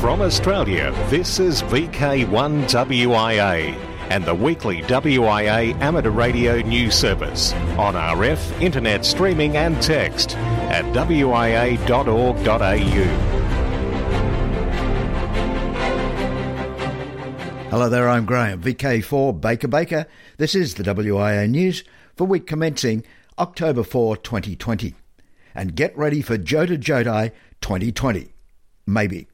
From Australia, this is VK1WIA and the weekly WIA amateur radio news service on RF, internet streaming and text at wia.org.au. Hello there, I'm Graham, VK4 Baker Baker. This is the WIA News for week commencing October 4, 2020. And get ready for Jota JOTI 2020. Maybe.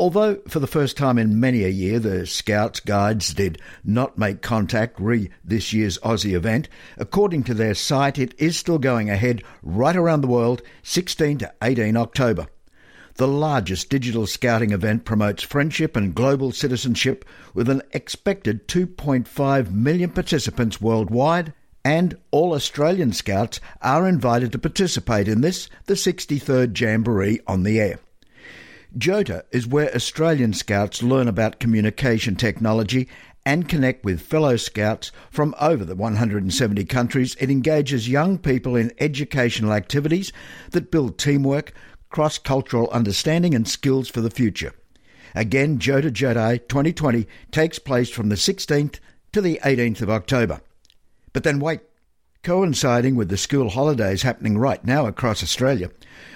Although for the first time in many a year the Scouts Guides did not make contact re this year's Aussie event, according to their site it is still going ahead right around the world 16 to 18 October. The largest digital scouting event promotes friendship and global citizenship with an expected 2.5 million participants worldwide and all Australian Scouts are invited to participate in this, the 63rd Jamboree on the air. JOTA is where Australian Scouts learn about communication technology and connect with fellow Scouts from over the 170 countries. It engages young people in educational activities that build teamwork, cross cultural understanding, and skills for the future. Again, JOTA JOTI 2020 takes place from the 16th to the 18th of October. But then wait, coinciding with the school holidays happening right now across Australia,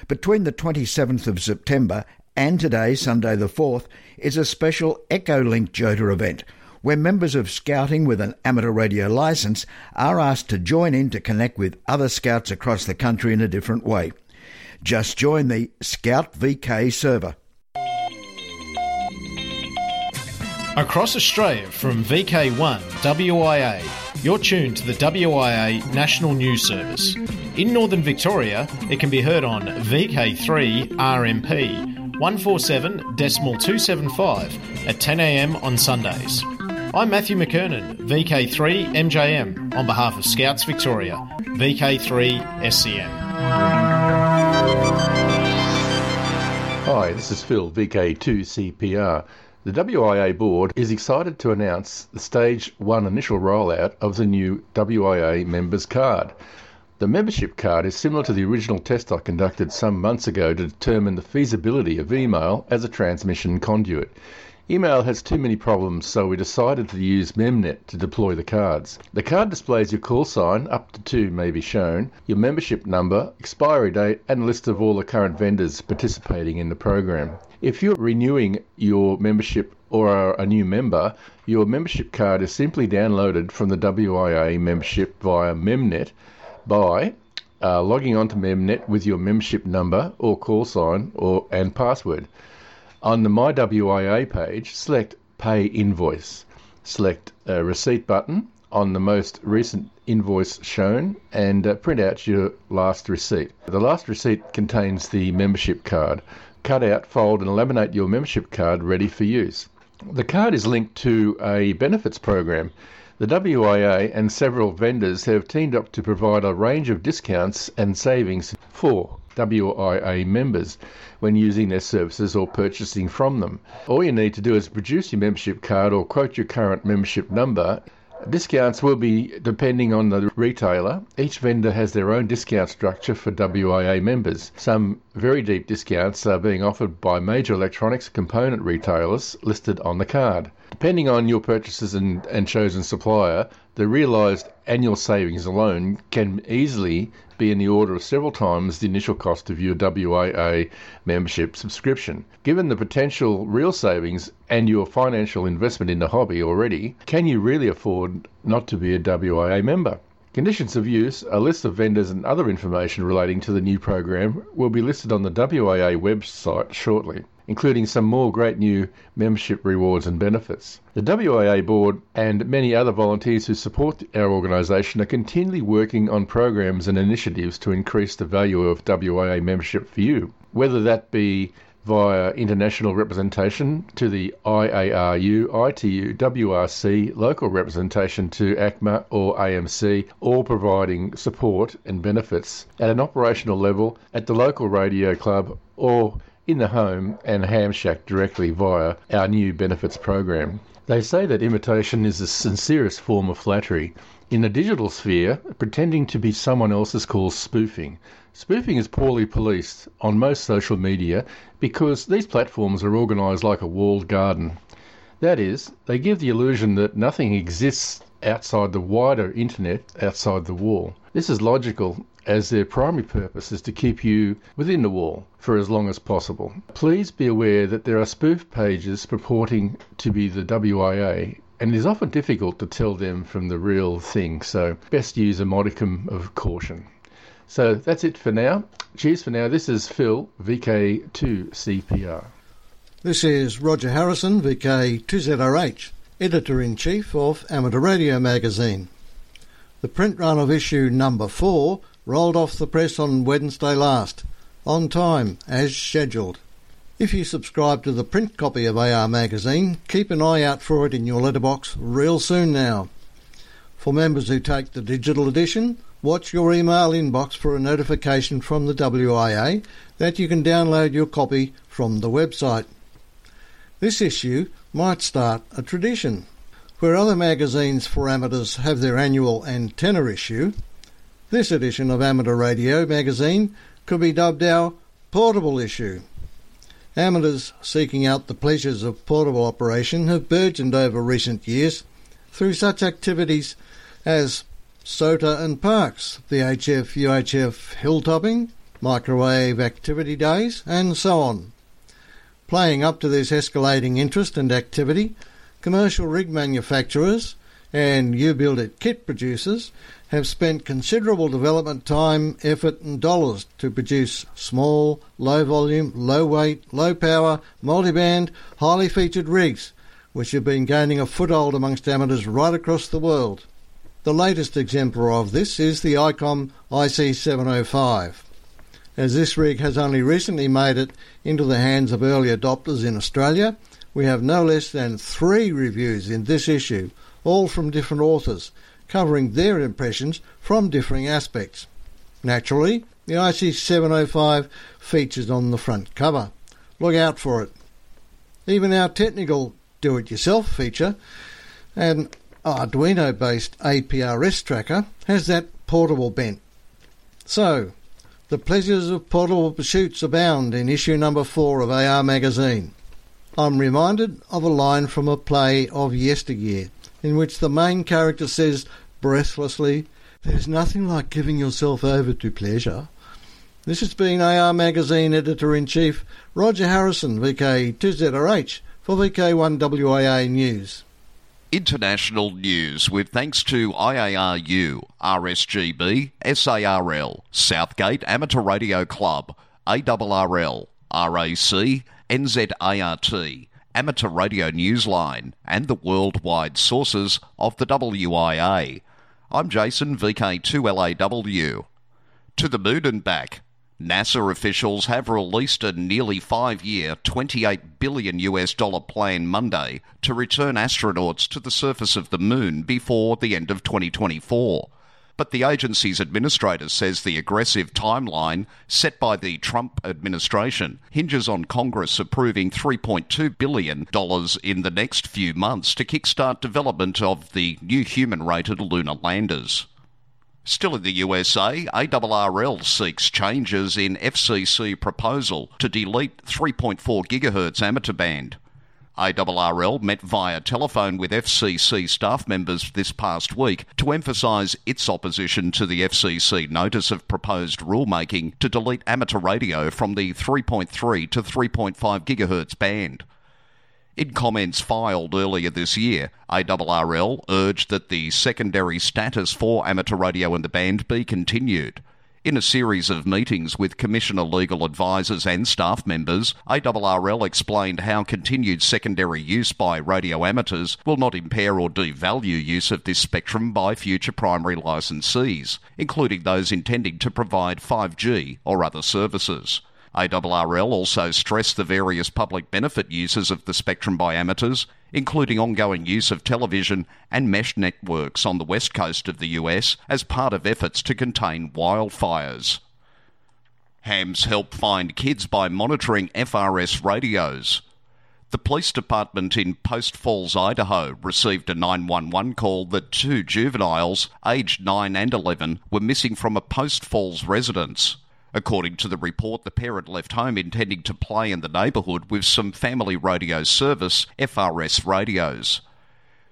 between the 27th of September and today, Sunday the 4th, is a special EchoLink Jota event where members of Scouting with an amateur radio licence are asked to join in to connect with other Scouts across the country in a different way. Just join the Scout VK server. Across Australia from VK1 WIA, you're tuned to the WIA National News Service. In Northern Victoria, it can be heard on VK3 RMP 147 decimal 275 at 10am on Sundays. I'm Matthew McKernan, VK3 MJM, on behalf of Scouts Victoria, VK3 SCM. Hi, this is Phil, VK2 CPR. The WIA board is excited to announce the stage one initial rollout of the new WIA members card. The membership card is similar to the original test I conducted some months ago to determine the feasibility of email as a transmission conduit. Email has too many problems, so we decided to use MemNet to deploy the cards. The card displays your call sign, up to two may be shown, your membership number, expiry date, and a list of all the current vendors participating in the program. If you're renewing your membership or are a new member, your membership card is simply downloaded from the WIA membership via MemNet by uh, logging onto MemNet with your membership number or call sign or and password. On the My WIA page, select Pay Invoice. Select a receipt button on the most recent invoice shown and uh, print out your last receipt. The last receipt contains the membership card. Cut out, fold, and laminate your membership card ready for use. The card is linked to a benefits program the WIA and several vendors have teamed up to provide a range of discounts and savings for WIA members when using their services or purchasing from them. All you need to do is produce your membership card or quote your current membership number Discounts will be depending on the retailer. Each vendor has their own discount structure for WIA members. Some very deep discounts are being offered by major electronics component retailers listed on the card. Depending on your purchases and, and chosen supplier, the realised annual savings alone can easily be in the order of several times the initial cost of your WIA membership subscription. Given the potential real savings and your financial investment in the hobby already, can you really afford not to be a WIA member? Conditions of use, a list of vendors and other information relating to the new program will be listed on the WIA website shortly including some more great new membership rewards and benefits. The WIA board and many other volunteers who support our organisation are continually working on programs and initiatives to increase the value of WIA membership for you, whether that be via international representation to the IARU, ITU, WRC, local representation to ACMA or AMC, or providing support and benefits at an operational level at the local radio club or in the home and ham shack directly via our new benefits program. They say that imitation is the sincerest form of flattery. In the digital sphere, pretending to be someone else is called spoofing. Spoofing is poorly policed on most social media because these platforms are organised like a walled garden. That is, they give the illusion that nothing exists outside the wider internet, outside the wall. This is logical as their primary purpose is to keep you within the wall for as long as possible. Please be aware that there are spoof pages purporting to be the WIA and it is often difficult to tell them from the real thing, so best use a modicum of caution. So that's it for now. Cheers for now. This is Phil, VK2CPR. This is Roger Harrison, VK2ZRH, Editor in Chief of Amateur Radio Magazine. The print run of issue number 4 rolled off the press on Wednesday last, on time, as scheduled. If you subscribe to the print copy of AR Magazine, keep an eye out for it in your letterbox real soon now. For members who take the digital edition, watch your email inbox for a notification from the WIA that you can download your copy from the website. This issue might start a tradition. Where other magazines for amateurs have their annual antenna issue, this edition of Amateur Radio magazine could be dubbed our portable issue. Amateurs seeking out the pleasures of portable operation have burgeoned over recent years through such activities as SOTA and Parks, the HF UHF hilltopping, microwave activity days, and so on. Playing up to this escalating interest and activity, commercial rig manufacturers and U-Build It kit producers have spent considerable development time, effort and dollars to produce small, low volume, low weight, low power, multiband, highly featured rigs, which have been gaining a foothold amongst amateurs right across the world. The latest exemplar of this is the ICOM IC705. As this rig has only recently made it into the hands of early adopters in Australia, we have no less than three reviews in this issue, all from different authors, covering their impressions from differing aspects. Naturally, the IC705 features on the front cover. Look out for it. Even our technical do-it-yourself feature, an Arduino-based APRS tracker, has that portable bent. So, the pleasures of portable pursuits abound in issue number four of AR Magazine. I'm reminded of a line from a play of yesteryear, in which the main character says breathlessly, There's nothing like giving yourself over to pleasure. This has been AR Magazine Editor in Chief Roger Harrison, VK2ZRH, for VK1WIA News. International news with thanks to IARU, RSGB, SARL, Southgate Amateur Radio Club, ARRL, RAC, NZART, Amateur Radio Newsline, and the worldwide sources of the WIA. I'm Jason, VK2LAW. To the moon and back. NASA officials have released a nearly five year, 28 billion US dollar plan Monday to return astronauts to the surface of the moon before the end of 2024. But the agency's administrator says the aggressive timeline set by the Trump administration hinges on Congress approving $3.2 billion in the next few months to kickstart development of the new human rated lunar landers. Still in the USA, ARRL seeks changes in FCC proposal to delete 3.4 GHz amateur band. ARRL met via telephone with FCC staff members this past week to emphasise its opposition to the FCC notice of proposed rulemaking to delete amateur radio from the 3.3 to 3.5 GHz band. In comments filed earlier this year, ARRL urged that the secondary status for amateur radio in the band be continued. In a series of meetings with Commissioner legal advisers and staff members, ARRL explained how continued secondary use by radio amateurs will not impair or devalue use of this spectrum by future primary licensees, including those intending to provide 5G or other services. ARRL also stressed the various public benefit uses of the spectrum by amateurs, including ongoing use of television and mesh networks on the west coast of the US as part of efforts to contain wildfires. Hams help find kids by monitoring FRS radios. The police department in Post Falls, Idaho received a 911 call that two juveniles, aged 9 and 11, were missing from a Post Falls residence. According to the report, the parent left home intending to play in the neighbourhood with some family radio service, FRS radios.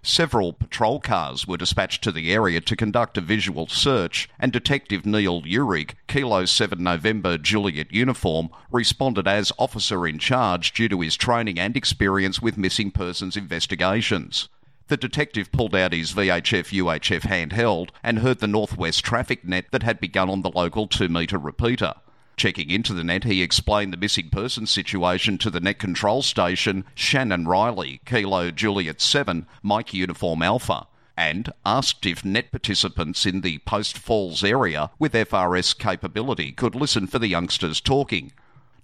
Several patrol cars were dispatched to the area to conduct a visual search, and Detective Neil Uhrig, Kilo 7 November Juliet uniform, responded as officer in charge due to his training and experience with missing persons investigations. The detective pulled out his VHF UHF handheld and heard the northwest traffic net that had begun on the local 2 metre repeater. Checking into the net, he explained the missing person situation to the net control station, Shannon Riley, Kilo Juliet 7, Mike Uniform Alpha, and asked if net participants in the Post Falls area with FRS capability could listen for the youngsters talking.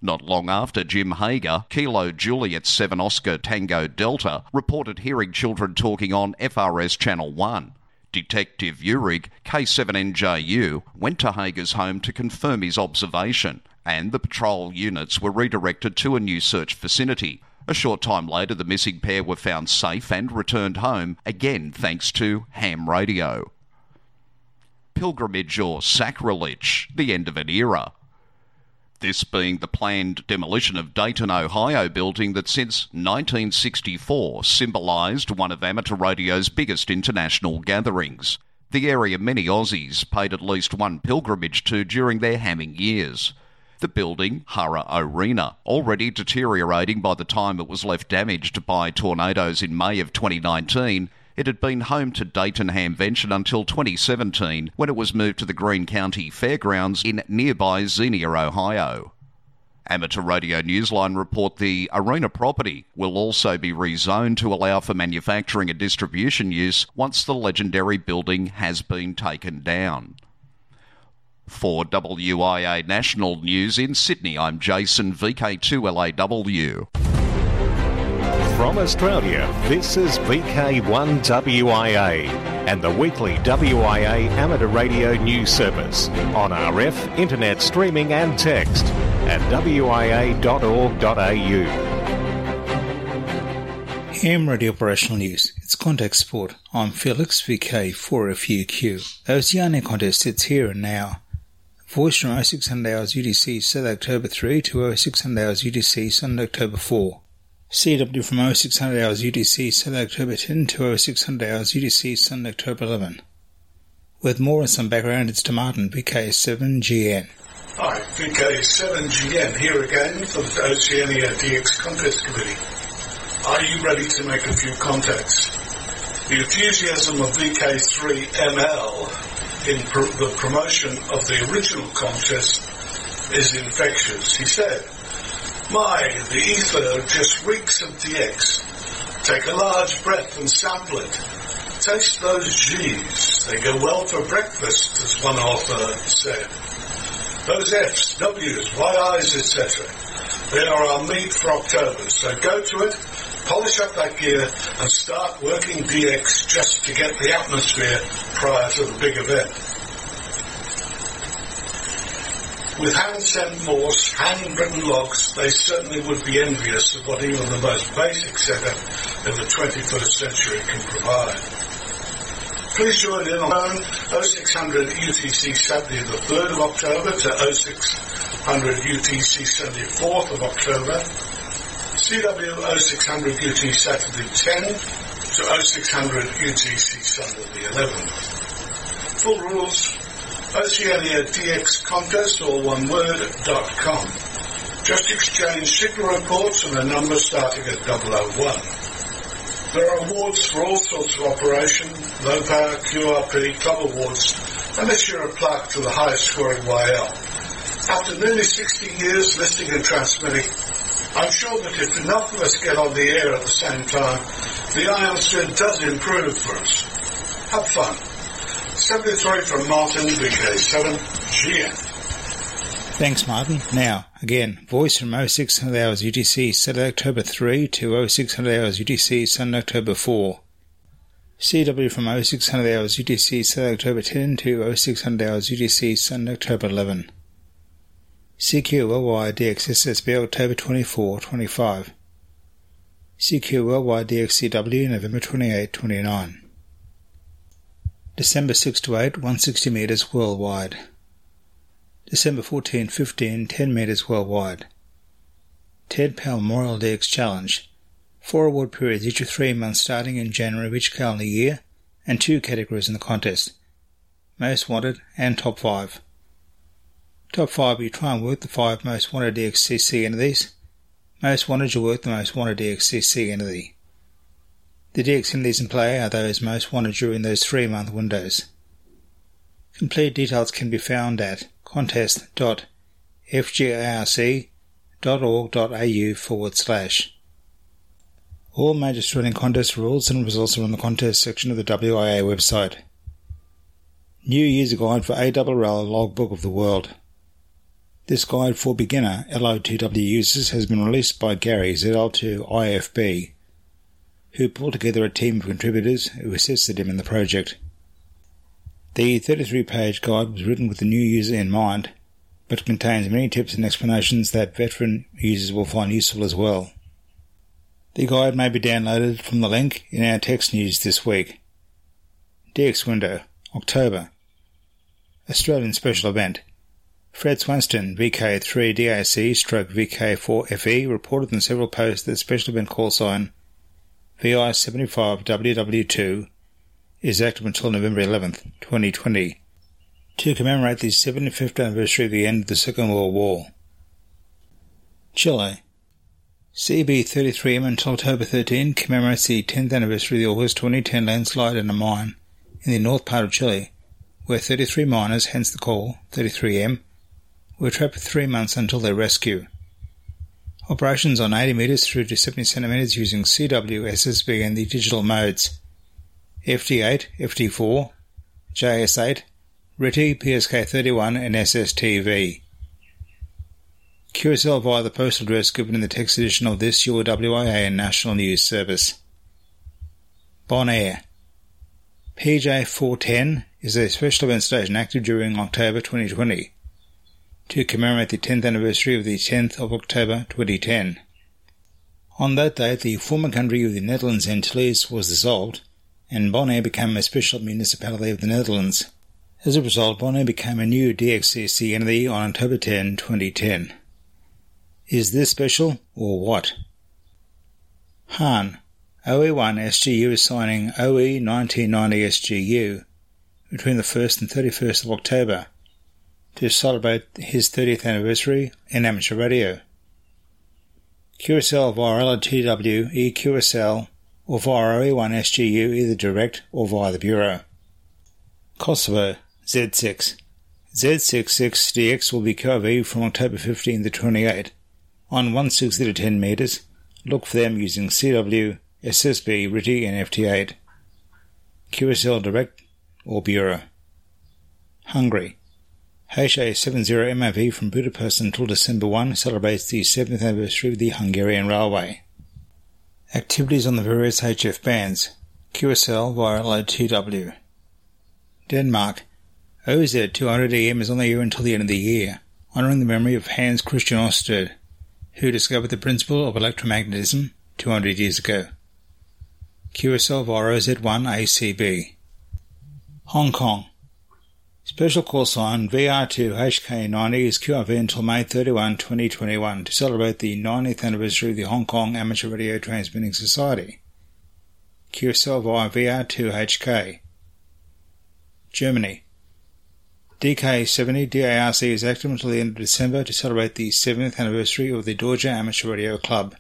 Not long after, Jim Hager, Kilo Juliet 7 Oscar Tango Delta, reported hearing children talking on FRS Channel 1. Detective Uhrig, K7NJU, went to Hager's home to confirm his observation, and the patrol units were redirected to a new search vicinity. A short time later, the missing pair were found safe and returned home, again thanks to ham radio. Pilgrimage or sacrilege, the end of an era. This being the planned demolition of Dayton, Ohio building that since 1964 symbolised one of amateur radio's biggest international gatherings. The area many Aussies paid at least one pilgrimage to during their hamming years. The building, Hara Arena, already deteriorating by the time it was left damaged by tornadoes in May of 2019, it had been home to Dayton Hamvention until 2017 when it was moved to the Greene County Fairgrounds in nearby Xenia, Ohio. Amateur Radio Newsline report the arena property will also be rezoned to allow for manufacturing and distribution use once the legendary building has been taken down. For WIA National News in Sydney, I'm Jason VK2LAW. From Australia, this is VK1WIA and the weekly WIA amateur radio news service on RF, internet streaming and text at wia.org.au. Ham Radio Operational News. It's Contact Sport. I'm Felix VK4FUQ. Oceania contest sits here and now. Voice from 0600 hours UTC Saturday October 3 to 0600 hours UTC Sunday October 4. CW from 0600 hours UTC Saturday October 10 to 0600 hours UTC Sunday October 11. With more and some background, it's to Martin, VK7GN. Hi, VK7GN here again for the Oceania DX Contest Committee. Are you ready to make a few contacts? The enthusiasm of VK3ML in pr- the promotion of the original contest is infectious. He said, My, the ether just reeks of DX. Take a large breath and sample it. Taste those G's. They go well for breakfast, as one author said. Those F's, W's, YI's, etc. They are our meat for October, so go to it, polish up that gear, and start working DX just to get the atmosphere prior to the big event. With hand-sent Morse, hand-written logs, they certainly would be envious of what even the most basic setup in the 21st century can provide. Please join in on 0600 UTC Saturday the 3rd of October to 0600 UTC Sunday 4th of October, CW 0600 UTC Saturday 10 to 0600 UTC Sunday the 11th. Full rules Oceania uh, DX Contest, all one word, dot com. Just exchange signal reports and a number starting at 001. There are awards for all sorts of operation, low power, QRP, club awards, this year a plaque to the highest scoring YL. After nearly 60 years listening and transmitting, I'm sure that if enough of us get on the air at the same time, the ionosphere does improve for us. Have fun. 73 from Martin, VK7, GN. Thanks, Martin. Now, again, voice from 0600 hours UTC Saturday October 3 to 0600 hours UTC Sunday October 4. CW from 0600 hours UTC Saturday October 10 to 0600 hours UTC Sunday October 11. CQ LY DXSSB October 24 25. CQ Worldwide DXCW November 28 29. December 6 to 8, 160 metres worldwide. December 14 15, 10 metres worldwide. Ted Powell Memorial DX Challenge. Four award periods, each of three months starting in January of each calendar year, and two categories in the contest Most Wanted and Top 5. Top 5 you try and work the five most wanted DXCC entities. Most wanted you work the most wanted DXCC entity. The entities in play are those most wanted during those three month windows. Complete details can be found at contest.fgarc.org.au forward slash. All major Australian contest rules and results are on the contest section of the WIA website. New User Guide for ARRL Logbook of the World. This guide for beginner LOTW users has been released by Gary ZL2IFB who pulled together a team of contributors who assisted him in the project. The 33 page guide was written with the new user in mind, but contains many tips and explanations that veteran users will find useful as well. The guide may be downloaded from the link in our text news this week. DX Window, October. Australian Special Event. Fred Swanston, VK3DAC stroke VK4FE, reported in several posts that special event call sign VI-75WW2 is active until November 11th, 2020, to commemorate the 75th anniversary of the end of the Second World War. Chile. CB33M until October 13 commemorates the 10th anniversary of the August 2010 landslide in a mine in the north part of Chile, where 33 miners, hence the call 33M, were trapped for three months until their rescue. Operations on 80 metres through to 70 centimetres using CW, SSB and the digital modes FT8, FT4, JS8, RTTY, PSK31 and SSTV. QSL via the postal address given in the text edition of this your WIA National News Service. Bonaire. PJ410 is a special event station active during October 2020 to commemorate the 10th anniversary of the 10th of October 2010. On that date, the former country of the Netherlands Antilles was dissolved, and Bonaire became a special municipality of the Netherlands. As a result, Bonaire became a new DXCC entity on October 10, 2010. Is this special, or what? Han, OE1 SGU is signing OE 1990 SGU between the 1st and 31st of October to celebrate his 30th anniversary in amateur radio. QSL via LTW, EQSL, or via OE1 SGU either direct or via the Bureau. Kosovo, Z6. Z66DX will be QRV from October 15 to 28 on 160 to 10 metres. Look for them using CW, SSB, RTTY, and FT8. QSL Direct or Bureau. Hungary. HA70MAV from Budapest until December 1 celebrates the 7th anniversary of the Hungarian Railway. Activities on the various HF bands. QSL via LOTW. Denmark. OZ200EM is on the air until the end of the year, honouring the memory of Hans Christian Ørsted, who discovered the principle of electromagnetism 200 years ago. QSL via OZ1 ACB. Hong Kong. Special call sign VR2HK90 is QRV until May 31, 2021 to celebrate the 90th anniversary of the Hong Kong Amateur Radio Transmitting Society. QSL via VR2HK. Germany. DK70 DARC is active until the end of December to celebrate the 7th anniversary of the Deutsche Amateur Radio Club.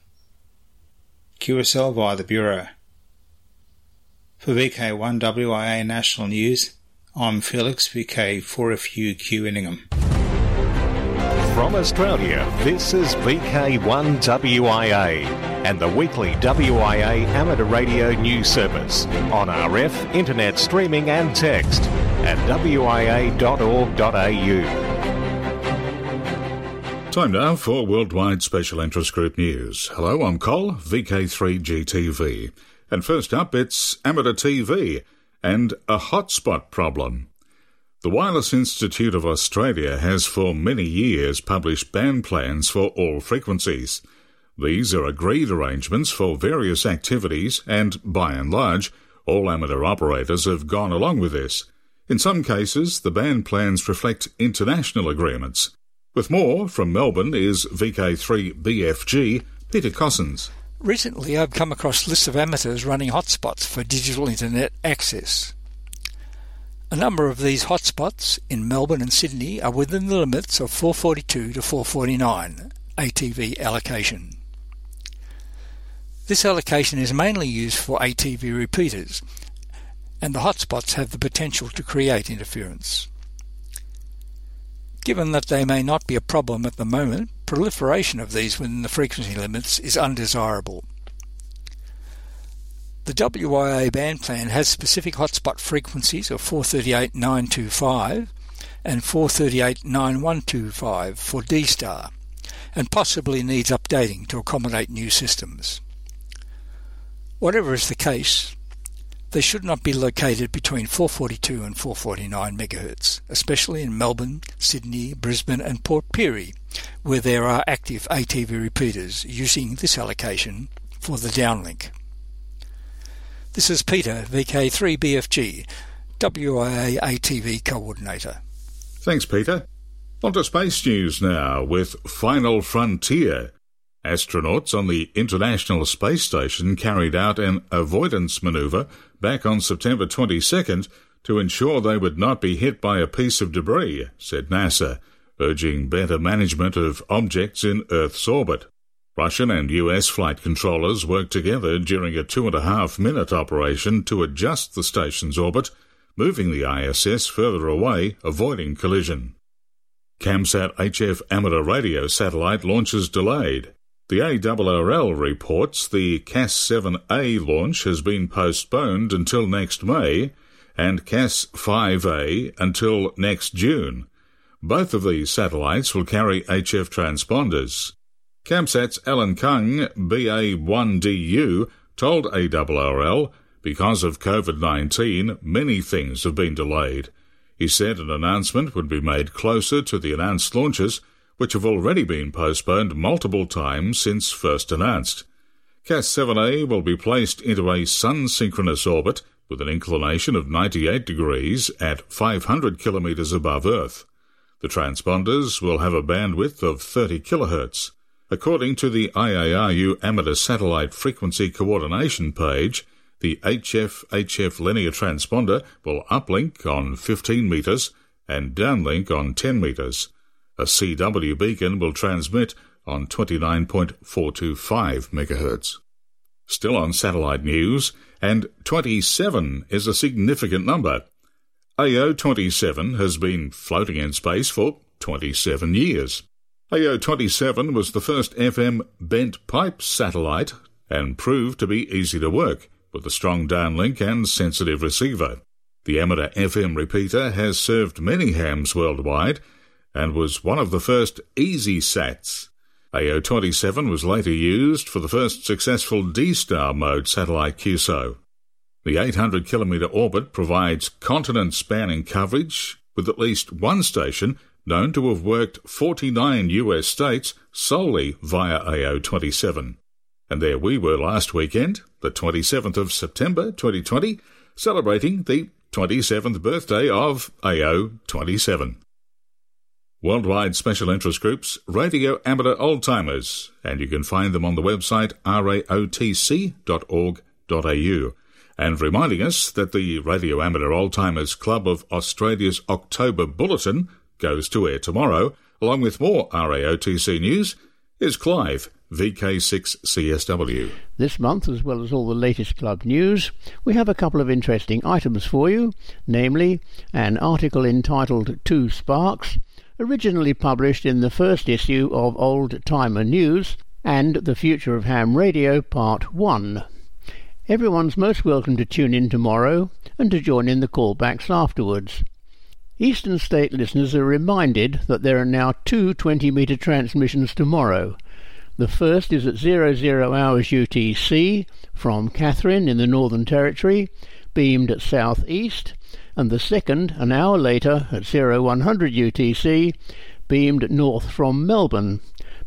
QSL via the Bureau. For VK1WIA National News, I'm Felix VK4FUQ Inningham. From Australia, this is VK1WIA and the weekly WIA amateur radio news service on RF, internet streaming and text at wia.org.au. Time now for Worldwide Special Interest Group News. Hello, I'm Col, VK3GTV. And first up, it's Amateur TV and a hotspot problem. The Wireless Institute of Australia has for many years published band plans for all frequencies. These are agreed arrangements for various activities, and by and large, all amateur operators have gone along with this. In some cases, the band plans reflect international agreements. With more, from Melbourne is VK3BFG, Peter Cossins. Recently, I've come across lists of amateurs running hotspots for digital internet access. A number of these hotspots in Melbourne and Sydney are within the limits of 442 to 449 ATV allocation. This allocation is mainly used for ATV repeaters, and the hotspots have the potential to create interference. Given that they may not be a problem at the moment, proliferation of these within the frequency limits is undesirable. The WIA band plan has specific hotspot frequencies of 438.925 and 438.9125 for D-Star, and possibly needs updating to accommodate new systems. Whatever is the case, they should not be located between 442 and 449 MHz, especially in Melbourne, Sydney, Brisbane and Port Pirie, where there are active ATV repeaters using this allocation for the downlink. This is Peter, VK3BFG, WIA ATV Coordinator. Thanks, Peter. On to space news now with Final Frontier. Astronauts on the International Space Station carried out an avoidance maneuver back on September 22nd to ensure they would not be hit by a piece of debris, said NASA, urging better management of objects in Earth's orbit. Russian and US flight controllers worked together during a two and a half minute operation to adjust the station's orbit, moving the ISS further away, avoiding collision. CAMSAT HF amateur radio satellite launches delayed. The ARRL reports the CAS 7A launch has been postponed until next May and CAS 5A until next June. Both of these satellites will carry HF transponders. CAMSAT's Alan Kung, BA1DU, told ARRL because of COVID 19, many things have been delayed. He said an announcement would be made closer to the announced launches which have already been postponed multiple times since first announced. CAS 7A will be placed into a sun synchronous orbit with an inclination of 98 degrees at 500 kilometers above Earth. The transponders will have a bandwidth of 30 kilohertz. According to the IARU Amateur Satellite Frequency Coordination page, the HF HF linear transponder will uplink on 15 meters and downlink on 10 meters. A CW beacon will transmit on 29.425 MHz. Still on satellite news, and 27 is a significant number. AO 27 has been floating in space for 27 years. AO 27 was the first FM bent pipe satellite and proved to be easy to work with a strong downlink and sensitive receiver. The amateur FM repeater has served many hams worldwide and was one of the first easy sats. AO27 was later used for the first successful D-Star mode satellite QSO. The 800 kilometre orbit provides continent spanning coverage with at least one station known to have worked 49 US states solely via AO27. And there we were last weekend, the 27th of September 2020, celebrating the 27th birthday of AO27. Worldwide Special Interest Groups, Radio Amateur Old Timers, and you can find them on the website raotc.org.au. And reminding us that the Radio Amateur Old Timers Club of Australia's October Bulletin goes to air tomorrow, along with more RAOTC news, is Clive, VK6CSW. This month, as well as all the latest club news, we have a couple of interesting items for you, namely an article entitled Two Sparks originally published in the first issue of Old Timer News and The Future of Ham Radio Part 1. Everyone's most welcome to tune in tomorrow and to join in the callbacks afterwards. Eastern State listeners are reminded that there are now two 20 metre transmissions tomorrow. The first is at 00 hours UTC from Katherine in the Northern Territory, beamed at south east, and the second, an hour later, at 0100 UTC, beamed north from Melbourne,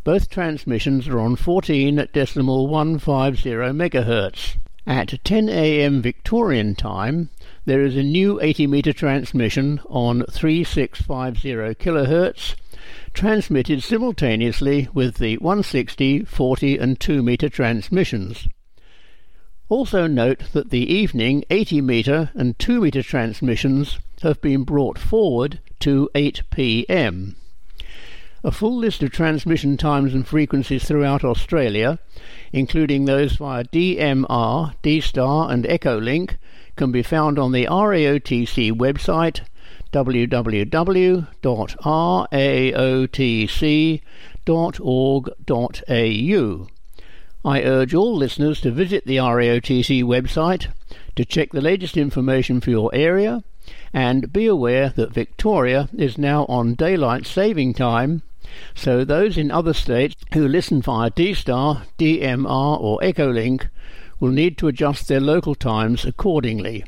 Both transmissions are on 14 decimal 150 megahertz. At 10 a.m. Victorian time, there is a new 80 meter transmission on 3650 kilohertz transmitted simultaneously with the 160, 40 and 2 meter transmissions. Also note that the evening 80 meter and 2 meter transmissions have been brought forward to 8 pm. A full list of transmission times and frequencies throughout Australia, including those via DMR, D-Star and Echolink, can be found on the RAOTC website www.raotc.org.au. I urge all listeners to visit the RAOTC website to check the latest information for your area and be aware that Victoria is now on daylight saving time so those in other states who listen via D-Star, DMR or Echolink will need to adjust their local times accordingly.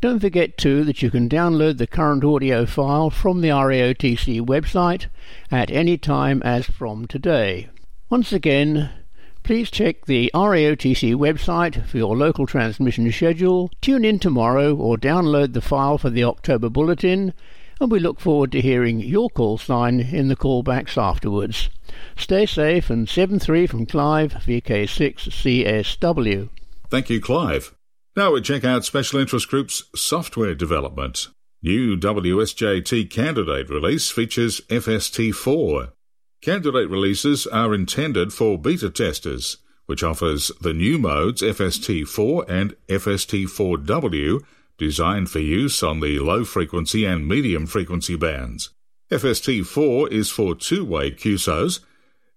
Don't forget too that you can download the current audio file from the RAOTC website at any time as from today. Once again, please check the RAOTC website for your local transmission schedule, tune in tomorrow or download the file for the October Bulletin and we look forward to hearing your call sign in the callbacks afterwards. Stay safe and 7-3 from Clive, VK6CSW. Thank you, Clive. Now we check out Special Interest Group's software development. New WSJT candidate release features FST4. Candidate releases are intended for beta testers, which offers the new modes FST4 and FST4W designed for use on the low frequency and medium frequency bands. FST4 is for two way QSOs,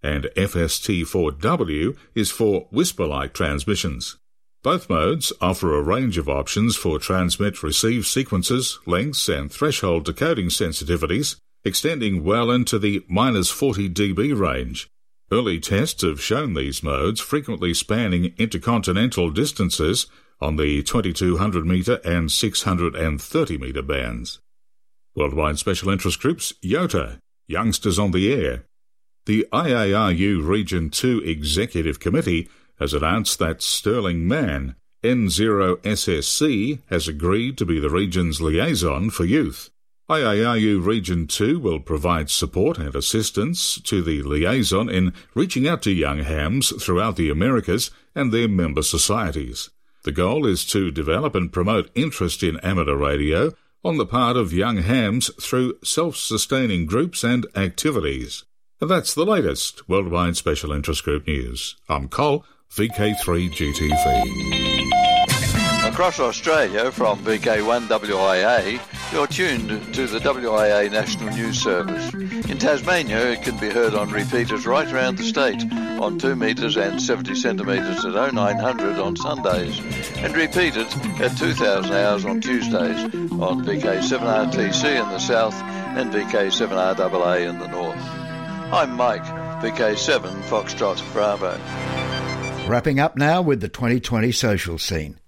and FST4W is for whisper like transmissions. Both modes offer a range of options for transmit receive sequences, lengths, and threshold decoding sensitivities, extending well into the minus 40 dB range. Early tests have shown these modes frequently spanning intercontinental distances on the 2200 metre and 630 metre bands. Worldwide Special Interest Groups, YOTA, Youngsters on the Air. The IARU Region 2 Executive Committee has announced that Sterling Mann, N0SSC, has agreed to be the region's liaison for youth. IARU Region 2 will provide support and assistance to the liaison in reaching out to young hams throughout the Americas and their member societies. The goal is to develop and promote interest in amateur radio on the part of young hams through self-sustaining groups and activities. And that's the latest Worldwide Special Interest Group news. I'm Col, VK3GTV. Across Australia from VK1WIA, you're tuned to the WIA National News Service. In Tasmania, it can be heard on repeaters right around the state on 2 metres and 70 centimetres at 0900 on Sundays and repeated at 2000 hours on Tuesdays on VK7RTC in the south and VK7RAA in the north. I'm Mike, VK7 Foxtrot Bravo. Wrapping up now with the 2020 social scene.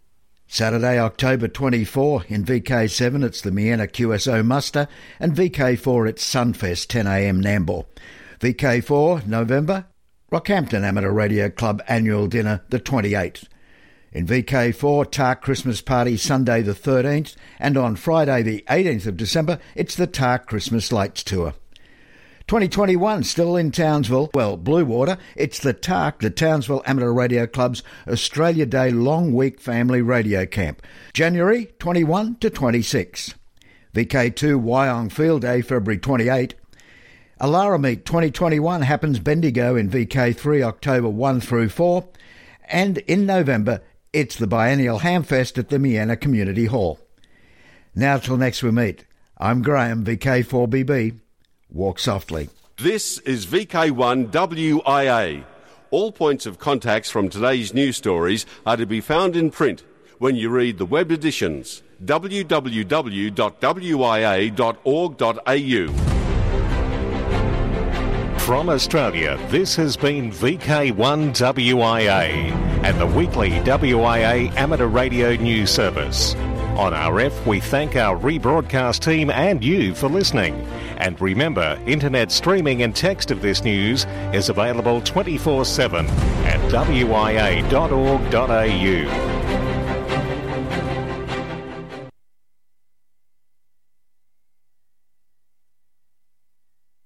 Saturday, October 24, in VK7 it's the Miena QSO Muster, and VK4 it's Sunfest 10am Nambour. VK4, November, Rockhampton Amateur Radio Club Annual Dinner the 28th. In VK4, TARC Christmas Party Sunday the 13th, and on Friday the 18th of December it's the TARC Christmas Lights Tour. 2021 still in Townsville. Well, Bluewater. It's the TARC, the Townsville Amateur Radio Club's Australia Day Long Week Family Radio Camp. January 21 to 26. VK2 Wyong Field Day, February 28. Alara Meet 2021 happens Bendigo in VK3 October 1 through 4. And in November, it's the biennial Hamfest at the Miena Community Hall. Now till next we meet. I'm Graham, VK4BB. Walk softly. This is VK1WIA. All points of contacts from today's news stories are to be found in print when you read the web editions www.wia.org.au. From Australia, this has been VK1WIA and the weekly WIA amateur radio news service. On RF, we thank our rebroadcast team and you for listening And remember, internet streaming and text of this news is available 24 7 at wia.org.au.